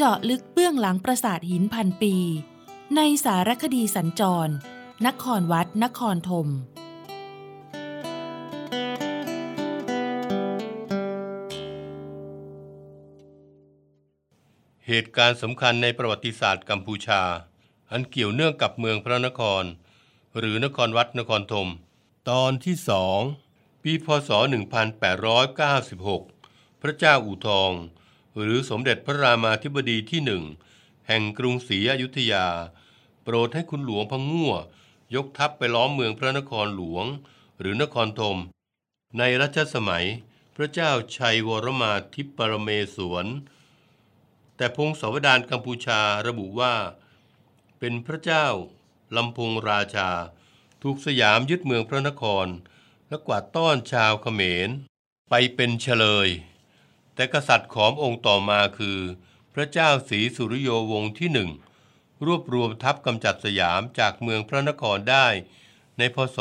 เจาะลึกเบื้องหลังปราสาทหินพันปี ในสารคดีสัญจร นครวัด นครธมเหตุการณ์สำคัญในประวัติศาสตร์กัมพูชา อันเกี่ยวเนื่องกับเมืองพระนคร หรือนครวัดนครธม ตอนที่สอง ปีพศ 1896 พระเจ้าอู่ทอง หรือสมเด็จพระรามาธิบดีที่หนึ่งแห่งกรุงศรีอยุธยา โปรดให้คุณหลวงพังง่วยกทัพไปล้อมเมืองพระนครหลวง หรือนครธมในรัชสมัยพระเจ้าชัยวรมาธิปรเมศวร แต่พงศาวดารกัมพูชาระบุว่า เป็นพระเจ้าลำพงราชา ถูกสยามยึดเมืองพระนคร และกวาดต้อนชาวเขมร ไปเป็นเฉลย แต่กษัตริย์ขององค์ต่อมาคือ พระเจ้าศรีสุริโยวงศ์ที่หนึ่งรวบรวมทัพกำจัดสยามจากเมืองพระนครได้ในพศ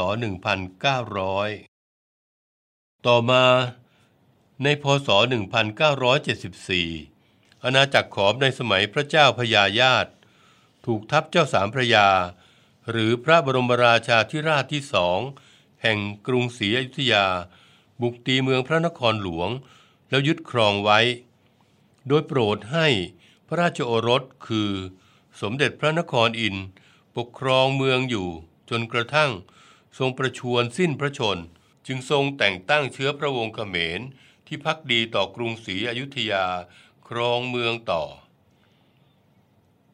1900 ต่อมาในพศ 1974 อาณาจักรขอมในสมัยพระเจ้าพญายาตถูกทัพเจ้าสามพระยา หรือพระบรมราชาธิราชที่สอง แห่งกรุงศรีอยุธยา บุกตีเมืองพระนครหลวง แล้วยึดครองไว้ โดยโปรดให้พระราชโอรสคือ สมเด็จพระนครอินทร์ปกครองเมืองอยู่จนกระทั่งทรงประชวรสิ้นพระชน จึงทรงแต่งตั้งเชื้อพระวงศ์เขมรที่พักดีต่อกรุงศรีอยุธยาครองเมืองต่อ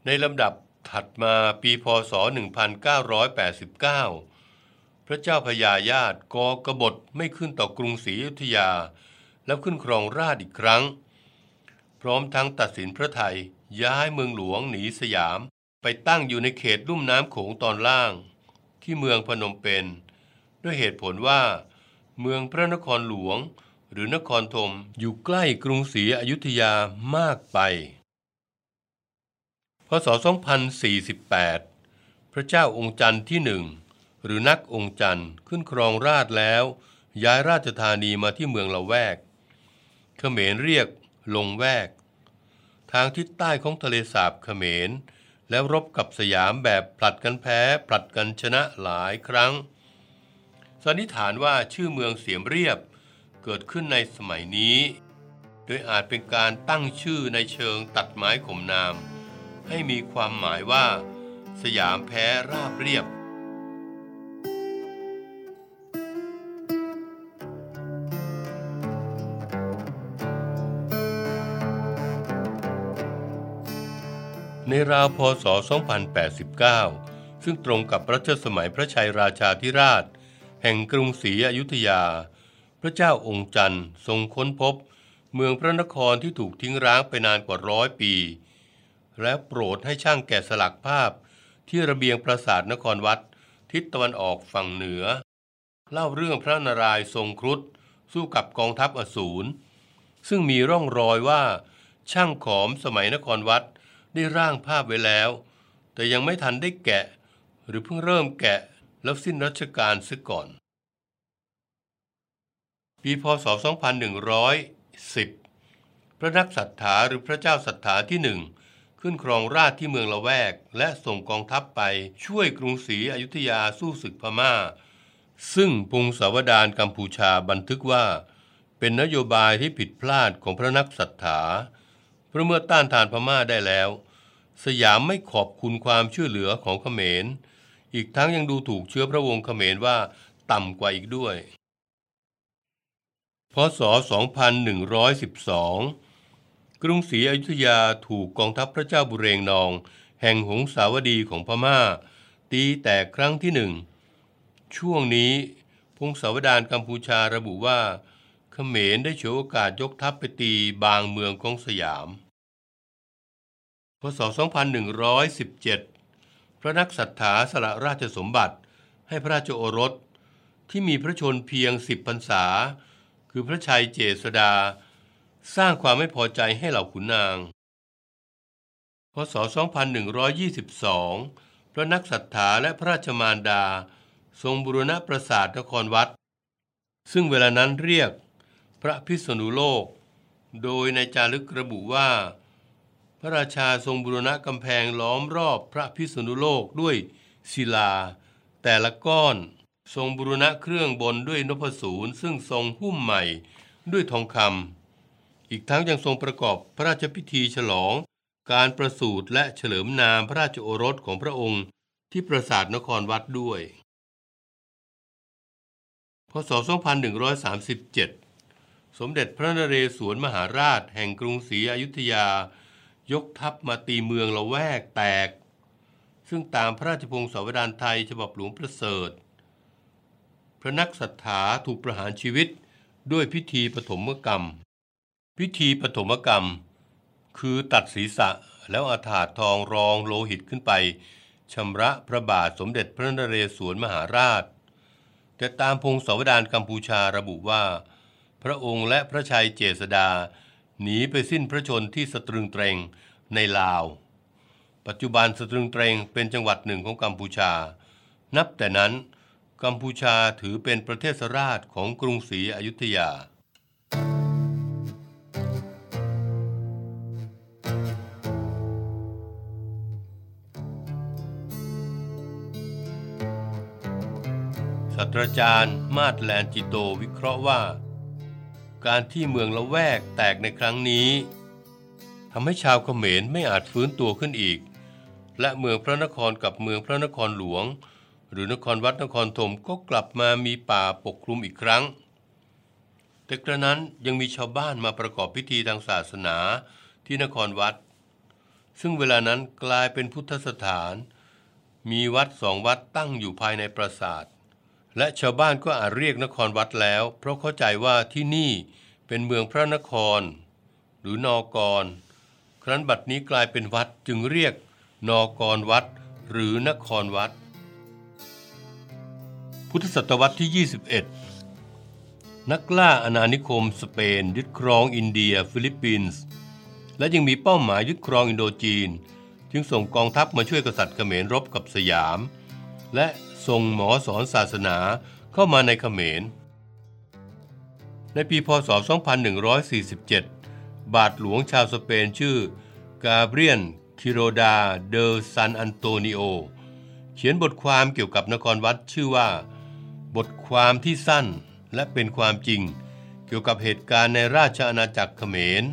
ในลำดับถัดมาปีพศ 1989 พระเจ้าพญายาตกอกบฏไม่ขึ้นต่อกรุงศรีอยุธยา แล้วขึ้นครองราชอีกครั้ง พร้อมทั้งตัดสินพระไทยย้ายเมืองหลวงหนีสยาม ไปตั้งอยู่ในเขตลุ่มน้ำโขงตอนล่าง ที่เมืองพนมเปญด้วยเหตุผลว่า เมืองพระนครหลวง หรือนครธมอยู่ใกล้กรุงศรีอยุธยามากไป พศ 2048 พระเจ้าองค์จันทร์ที่หนึ่งหรือนักองค์จันทร์ขึ้นครองราชแล้ว ย้ายราชธานีมาที่เมืองละแวก ขมรเรียกลงแวก ทางทิศใต้ของทะเลสาบเขมร แล้วรบกับสยามแบบผลัดกันแพ้ ผลัดกันชนะหลายครั้ง สันนิษฐานว่าชื่อเมืองเสียมเรียบเกิดขึ้นในสมัยนี้ โดยอาจเป็นการตั้งชื่อในเชิงตัดไม้ข่มนาม ให้มีความหมายว่า สยามแพ้ราบเรียบ ในราวพศ 2089 ซึ่งตรงกับรัชสมัยพระชัยราชาธิราช แห่งกรุงศรีอยุธยา พระเจ้าองค์จันทร์ทรงค้นพบ เมืองพระนครที่ถูกทิ้งร้างไปนานกว่าร้อยปี และโปรดให้ช่างแกะสลักภาพที่ระเบียงปราสาทนครวัด ทิศตะวันออกฝั่งเหนือ เล่าเรื่องพระนารายณ์ทรงครุฑสู้กับกองทัพอสูรซึ่งมีร่องรอยว่าช่างขอมสมัยนครวัด ได้ร่างภาพไว้แล้ว แต่ยังไม่ทันได้แกะ หรือเพิ่งเริ่มแกะแล้วสิ้นรัชกาลซะก่อน ปีพศ 2110 พระนักศรัทธาหรือพระเจ้าศรัทธาที่หนึ่งขึ้นครองราชที่เมืองละแวก และส่งกองทัพไปช่วยกรุงศรีอยุธยาสู้ศึกพม่า ซึ่งพงศาวดารกัมพูชาบันทึกว่า เป็นนโยบายที่ผิดพลาดของพระนักศรัทธา เพราะเมื่อต้านทานพม่าได้แล้ว สยามไม่ขอบคุณความช่วยเหลือของเขมร อีกทั้งยังดูถูกเชื้อพระวงศ์เขมรว่าต่ำกว่าอีกด้วย พศ 2112 กรุงศรีอยุธยาถูกกองทัพพระเจ้าบุเรงนอง แห่งหงสาวดีของพม่า ตีแตกครั้งที่หนึ่ง ช่วงนี้พงศาวดารกัมพูชาระบุว่าเขมรได้ฉวยโอกาสยกทัพไปตีบางเมืองของสยาม พศ 2117 พระนักศรัทธาสละราชสมบัติให้พระราชโอรสที่มีพระชนเพียงสิบพรรษา คือพระชัยเจษดา สร้างความไม่พอใจให้เหล่าขุนนาง พศ 2122 พระนักศรัทธาและพระราชมารดา ทรงบุรณะปราสาทนครวัด ซึ่งเวลานั้นเรียกพระพิษณุโลก โดยในจารึกระบุว่า ระราชาทรงบุรณะกำแพงล้อมรอบพระพิษณุโลกด้วยศิลา แต่ละก้อน ทรงบุรณะเครื่องบนด้วยนพสูรซึ่งทรงหุ้มใหม่ด้วยทองคำอีกทั้งยังทรงประกอบพระราชพิธีฉลอง การประสูติและเฉลิมนามพระราชโอรสของพระองค์ที่ปราสาทนครวัดด้วย พศ 2137 สมเด็จพระนเรศวรมหาราชแห่งกรุงศรีอยุธยา ยกทัพมาตีเมืองละแวกแตก ซึ่งตามพระราชพงศาวดารไทยฉบับหลวงประเสริฐ พระนักศรัทธาถูกประหารชีวิตด้วยพิธีปฐมกรรม พิธีปฐมกรรม คือตัดศีรษะแล้วอาถาดทองรองโลหิตขึ้นไปชำระพระบาทสมเด็จพระนเรศวรมหาราช แต่ตามพงศาวดารกัมพูชาระบุว่า พระองค์และพระชัยเจษดา หนีไปสิ้นพระชนที่สตรึงเตรงในลาว ปัจจุบันสตรึงเตรงเป็นจังหวัดหนึ่งของกัมพูชา นับแต่นั้นกัมพูชาถือเป็นประเทศราชของกรุงศรีอยุธยา ศาสตราจารย์มาดแลนจิโตวิเคราะห์ว่า การที่เมืองละแวกแตกในครั้งนี้ทำให้ชาวเขมรไม่อาจฟื้นตัวขึ้นอีก และเมืองพระนครกับเมืองพระนครหลวง หรือนครวัดนครธมก็กลับมามีป่าปกคลุมอีกครั้ง แต่กระนั้นยังมีชาวบ้านมาประกอบพิธีทางศาสนาที่นครวัด ซึ่งเวลานั้นกลายเป็นพุทธสถาน มีวัดสองวัดตั้งอยู่ภายในปราสาท และชาวบ้านก็อาจเรียกนครวัดแล้ว เพราะเข้าใจว่าที่นี่เป็นเมืองพระนคร หรือนอกร ครั้นบัดนี้กลายเป็นวัดจึงเรียกนอกรวัด หรือนครวัด พุทธศตวรรษที่ 21 นักล่าอาณานิคมสเปน ยึดครองอินเดีย ฟิลิปปินส์ และยังมีเป้าหมายยึดครองอินโดจีน จึงส่งกองทัพมาช่วยกษัตริย์เขมรรบกับสยาม และ ส่งหมอสอนศาสนาเข้ามาในเขมร ในปีพศ 2147 บาทหลวงชาวสเปนชื่อกาเบรียลกิโรกาเดอซันอันโตนิโอเขียนบทความเกี่ยวกับนครวัดชื่อว่า บทความที่สั้นและเป็นความจริง เกี่ยวกับเหตุการณ์ในราชอาณาจักรเขมร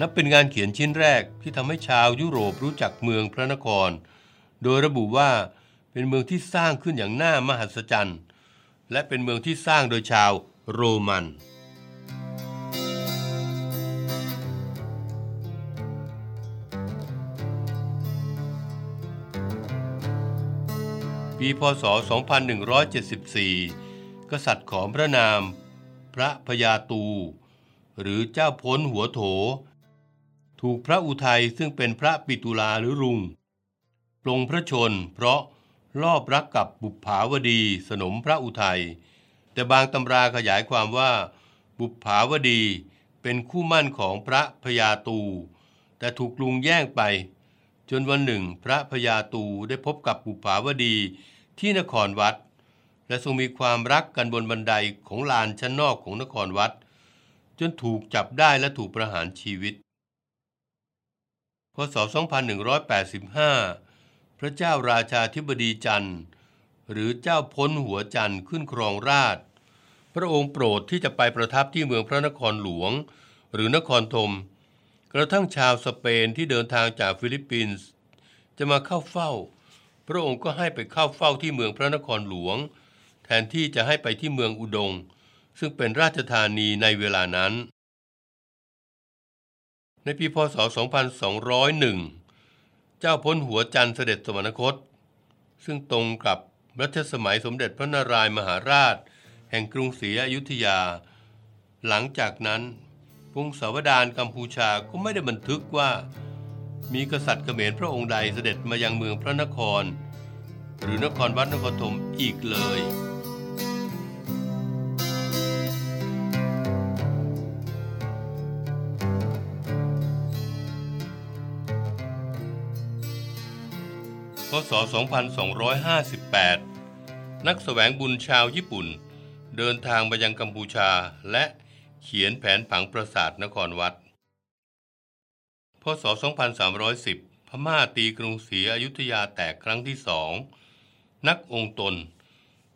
นับเป็นงานเขียนชิ้นแรกที่ทำให้ชาวยุโรปรู้จักเมืองพระนคร โดยระบุว่า เป็นเมืองที่สร้างขึ้นอย่างน่ามหัศจรรย์ และเป็นเมืองที่สร้างโดยชาวโรมัน ปีพศ 2174 กษัตริย์ของพระนาม พระพญาตู หรือเจ้าพ้นหัวโถ ถูกพระอุทัยซึ่งเป็นพระปิตุลาหรือรุงปลงพระชนเพราะ รอบรักกับบุปผาวดี สนมพระอุทัย แต่บางตำราขยายความว่า บุปผาวดีเป็นคู่มั่นของพระพญาตู แต่ถูกลุงแย่งไป จนวันหนึ่งพระพญาตูได้พบกับบุปผาวดีที่นครวัด และทรงมีความรักกันบนบันไดของลานชั้นนอกของนครวัด จนถูกจับได้และถูกประหารชีวิต พศ 2185 พระเจ้าราชาธิบดีจันทร์ หรือเจ้าพ้นหัวจันทร์ขึ้นครองราชย์ พระองค์โปรดที่จะไปประทับที่เมืองพระนครหลวง หรือนครธมกระทั่งชาวสเปนที่เดินทางจากฟิลิปปินส์จะมาเข้าเฝ้า พระองค์ก็ให้ไปเข้าเฝ้าที่เมืองพระนครหลวง แทนที่จะให้ไปที่เมืองอุดง ซึ่งเป็นราชธานีในเวลานั้น ในปีพศ 2201 เจ้าพ้นหัวจันทร์เสด็จสวรรคต ซึ่งตรงกับรัชสมัยสมเด็จพระนารายมหาราช แห่งกรุงศรีอยุธยา หลังจากนั้นวงศาวดารกัมพูชาก็ไม่ได้บันทึกว่า มีกษัตริย์เขมรพระองค์ใดเสด็จมายังเมืองพระนคร หรือนครวัดนครธมอีกเลย 2258 นักแสวงบุญชาวญี่ปุ่น เดินทางมายังกัมพูชาและเขียนแผนผังปราสาทนครวัด พศ 2310 พม่าตีกรุงศรีอยุธยาแตกครั้งที่สอง นักองค์ตน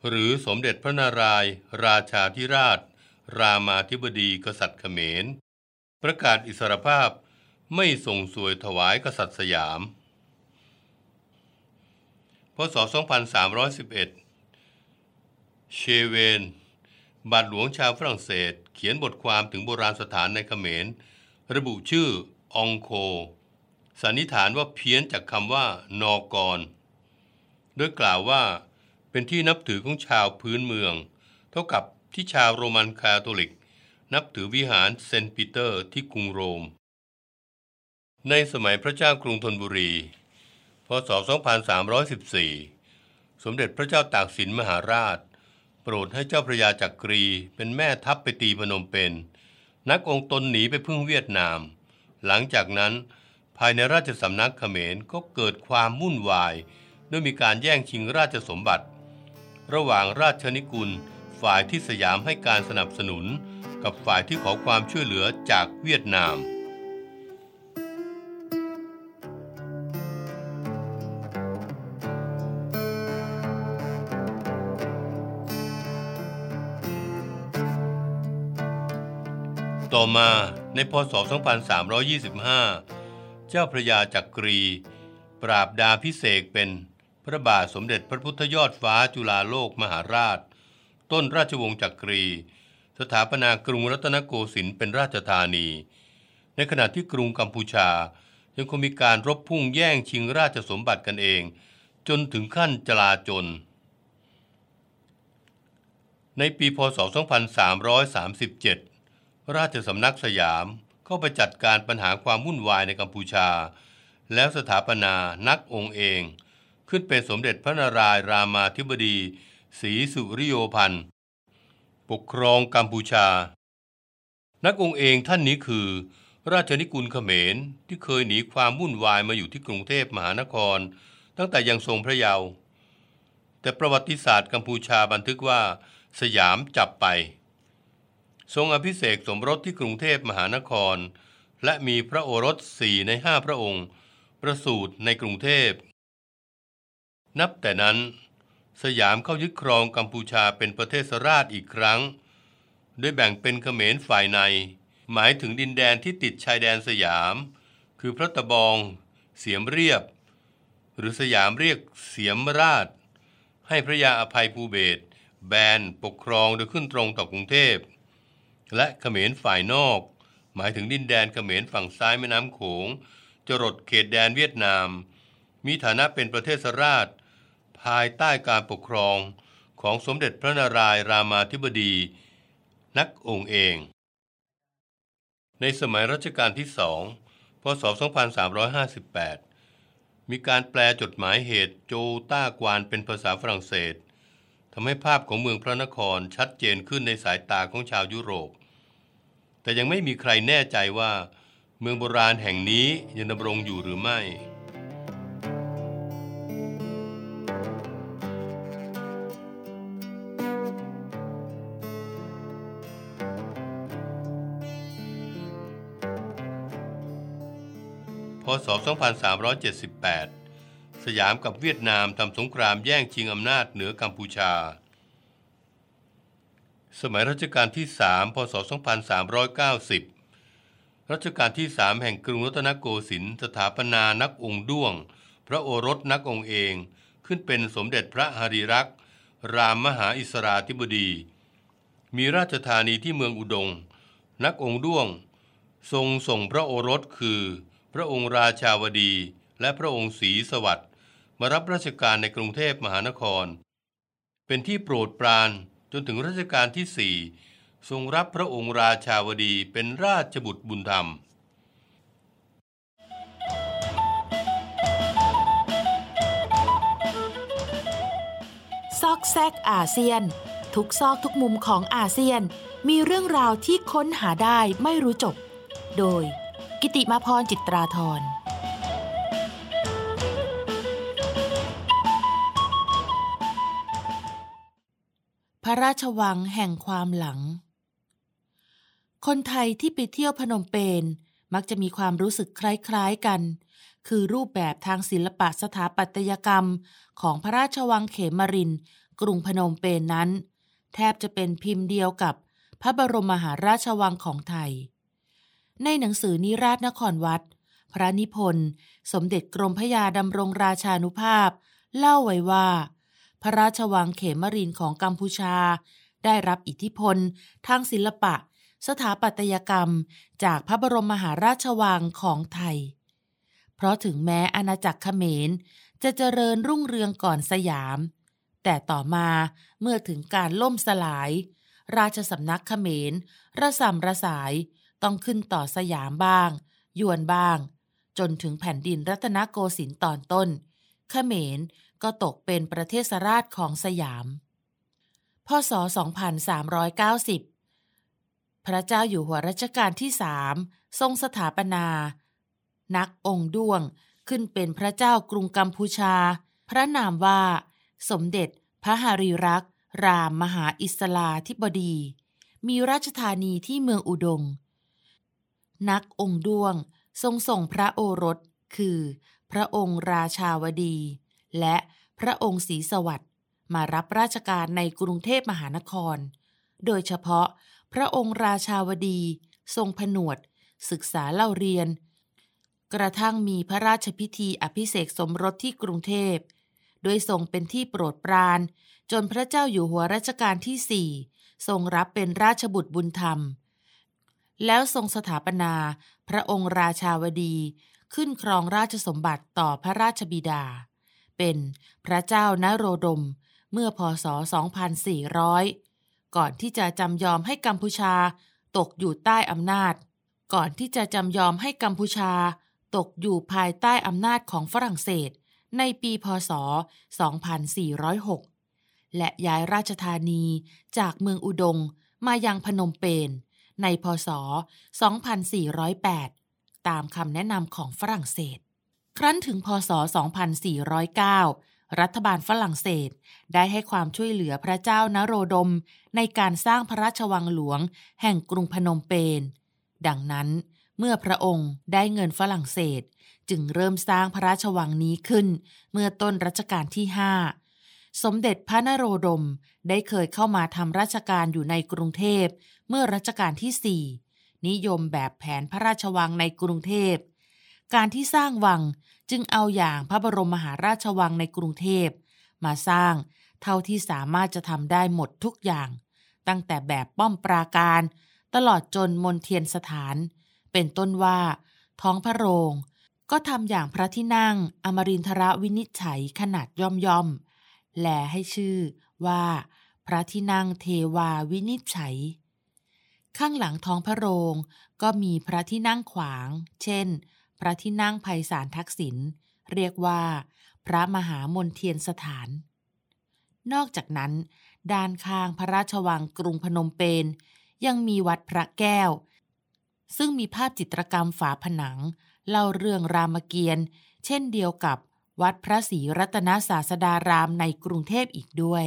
หรือสมเด็จพระนารายณ์ราชาธิราช รามาธิบดีกษัตริย์เขมร ประกาศอิสรภาพไม่ส่งสวยถวายกษัตริย์สยาม พศ 2311 เชเวน บาทหลวงชาวฝรั่งเศส เขียนบทความถึงโบราณสถานในเขมร ระบุชื่อองโค สันนิษฐานว่าเพี้ยนจากคำว่านอกรโดยกล่าวว่าเป็นที่นับถือของชาวพื้นเมือง เท่ากับที่ชาวโรมันคาทอลิก นับถือวิหารเซนต์ปีเตอร์ที่กรุงโรม ในสมัยพระเจ้ากรุงธนบุรี พศ 2314 สมเด็จพระเจ้าตากสินมหาราช โปรดให้เจ้าพระยาจักรี เป็นแม่ทัพไปตีพนมเปญนักองค์ตนหนีไปพึ่งเวียดนาม หลังจากนั้นภายในราชสำนักเขมรก็เกิดความวุ่นวาย ด้วยมีการแย่งชิงราชสมบัติ ระหว่างราชนิกุลฝ่ายที่สยามให้การสนับสนุน กับฝ่ายที่ขอความช่วยเหลือจากเวียดนาม มาในพศ 2325 เจ้าพระยาจักรี ปราบดาพิเศษเป็นพระบาทสมเด็จพระพุทธยอดฟ้าจุฬาโลกมหาราช ต้นราชวงศ์จักรี สถาปนากรุงรัตนโกสินทร์เป็นราชธานี ในขณะที่กรุงกัมพูชายังคงมีการรบพุ่งแย่งชิงราชสมบัติกันเอง จนถึงขั้นจลาจลในปีพศ 2337 ราชสำนักสยามเข้าไปจัดการปัญหาความวุ่นวายในกัมพูชา แล้วสถาปนานักองค์เอง ขึ้นเป็นสมเด็จพระนารายณ์รามาธิบดีศรีสุริโยพันธ์ปกครองกัมพูชา นักองค์เองท่านนี้คือ ราชนิกุลเขมรที่เคยหนีความวุ่นวายมาอยู่ที่กรุงเทพมหานคร ตั้งแต่ยังทรงพระเยาว์แต่ประวัติศาสตร์กัมพูชาบันทึกว่าสยามจับไป ทรงอภิเษกสมรสที่กรุงเทพมหานคร และมีพระโอรสสี่ในห้าพระองค์ ประสูติในกรุงเทพ นับแต่นั้น สยามเข้ายึดครองกัมพูชาเป็นประเทศราชอีกครั้ง โดยแบ่งเป็นเขมรฝ่ายใน หมายถึงดินแดนที่ติดชายแดนสยาม คือพระตะบอง เสียมเรียบ หรือสยามเรียกเสียมราช ให้พระยาอภัยภูเบศแบนปกครองโดยขึ้นตรงต่อกรุงเทพ และเขมรฝ่ายนอก หมายถึงดินแดนเขมรฝั่งซ้ายแม่น้ำโขงจรดเขตแดนเวียดนาม มีฐานะเป็นประเทศราช ภายใต้การปกครองของสมเด็จพระนารายณ์รามาธิบดี นักองค์เอง ในสมัยรัชกาลที่สองพศ 2358 มีการแปลจดหมายเหตุโจต้ากวานเป็นภาษาฝรั่งเศส ทำให้ภาพของเมืองพระนครชัดเจนขึ้นในสายตาของชาวยุโรป แต่ยังไม่มีใครแน่ใจว่า เมืองโบราณแห่งนี้ยังดำรงอยู่หรือไม่พศ 2378 สยามกับเวียดนามทำสงครามแย่งชิงอำนาจเหนือกัมพูชา สมัยรัชกาลที่ 3 พศ 2390 รัชกาลที่ 3 แห่งกรุงรัตนโกสินทร์สถาปนานักองค์ด้วง พระโอรสนักองค์เองขึ้นเป็นสมเด็จพระหริรักษ์ รามมหาอิสราธิบดี มีราชธานีที่เมืองอุดง นักองค์ด้วง ทรงส่งพระโอรสคือ พระองค์ราชาวดีและพระองค์ศรีสวัสดิ์ มารับราชการในกรุงเทพมหานคร เป็นที่โปรดปรานจนถึงรัชกาลที่สี่ทรงรับพระองค์ราชาวดีเป็นราชบุตรบุญธรรม ซอกแซกอาเซียน ทุกซอกทุกมุมของอาเซียนมีเรื่องราวที่ค้นหาได้ไม่รู้จบ โดยกิติมาพรจิตราธร พระราชวังแห่งความหลัง คนไทยที่ไปเที่ยวพนมเปญมักจะมีความรู้สึกคล้ายๆกัน คือรูปแบบทางศิลปะสถาปัตยกรรมของพระราชวังเขมริน กรุงพนมเปญนนั้น แทบจะเป็นพิมพ์เดียวกับพระบรมมหาราชวังของไทย ในหนังสือนิราชนครวัด พระนิพนธ์ สมเด็จกรมพระยาดำรงราชานุภาพ เล่าไว้ว่า ระราชวังเขมรินของกัมพูชา ได้รับอิทธิพล ทางศิลปะ สถาปัตยกรรม จากพระบรมมหาราชวังของไทย เพราะถึงแม้อาณาจักรเขมร จะเจริญรุ่งเรืองก่อนสยาม แต่ต่อมาเมื่อถึงการล่มสลาย ราชสำนักเขมร ระสำระสาย ต้องขึ้นต่อสยามบ้าง ยวนบ้าง จนถึงแผ่นดินรัตนโกสินทร์ตอนต้นเขมร ก็ตกเป็นประเทศราชของสยาม พศ 2390 พระเจ้าอยู่หัวรัชกาลที่สามทรงสถาปนา นักองค์ด้วงขึ้นเป็นพระเจ้ากรุงกัมพูชา พระนามว่า สมเด็จพระหารีรักษ์ รามมหาอิสลาธิบดี มีราชธานีที่เมืองอุดง นักองค์ด้วงทรงส่งพระโอรสคือ พระองค์ราชาวดี และพระองค์ศรีสวัสดิ์มารับราชการในกรุงเทพมหานคร โดยเฉพาะพระองค์ราชาวดี ทรงผนวด ศึกษาเล่าเรียน กระทั่งมีพระราชพิธีอภิเษกสมรสที่กรุงเทพโดยทรงเป็นที่โปรดปราน จนพระเจ้าอยู่หัวรัชกาลที่สี่ทรงรับเป็นราชบุตรบุญธรรม แล้วทรงสถาปนาพระองค์ราชาวดี ขึ้นครองราชสมบัติต่อพระราชบิดา เป็นพระเจ้านโรดม เมื่อพศ 2400 ก่อนที่จะจำยอมให้กัมพูชาตกอยู่ใต้อำนาจ ก่อนที่จะจำยอมให้กัมพูชา ตกอยู่ภายใต้อำนาจของฝรั่งเศส ในปีพศ 2406 และย้ายราชธานีจากเมืองอุดงมายังพนมเปญในพศ 2408 ตามคำแนะนำของฝรั่งเศส ครั้นถึงพศ 2409 รัฐบาลฝรั่งเศส ได้ให้ความช่วยเหลือพระเจ้านโรดม ในการสร้างพระราชวังหลวง แห่งกรุงพนมเปญ ดังนั้น เมื่อพระองค์ได้เงินฝรั่งเศส จึงเริ่มสร้างพระราชวังนี้ขึ้น เมื่อต้นรัชกาลที่5สมเด็จพระนโรดมได้เคยเข้ามาทำราชการอยู่ในกรุงเทพ เมื่อรัชกาลที่4นิยมแบบแผนพระราชวังในกรุงเทพ การที่สร้างวังจึงเอาอย่างพระบรมมหาราชวังในกรุงเทพ มาสร้างเท่าที่สามารถจะทำได้หมดทุกอย่าง ตั้งแต่แบบป้อมปราการ ตลอดจนมนเทียนสถาน เป็นต้นว่า ท้องพระโรง ก็ทำอย่างพระที่นั่งอมรินทรวินิจฉัยขนาดย่อมย่อมแลให้ชื่อว่า พระที่นั่งเทวาวินิจฉัย ข้างหลังท้องพระโรงก็มีพระที่นั่งขวาง เช่น พระที่นั่งไพศาลทักษิณเรียกว่า พระมหามนเทียนสถาน นอกจากนั้น ด้านข้างพระราชวังกรุงพนมเปญยังมีวัดพระแก้ว ซึ่งมีภาพจิตรกรรมฝาผนัง เล่าเรื่องรามเกียรติ์เช่นเดียวกับวัดพระศรีรัตนศาสดารามในกรุงเทพอีกด้วย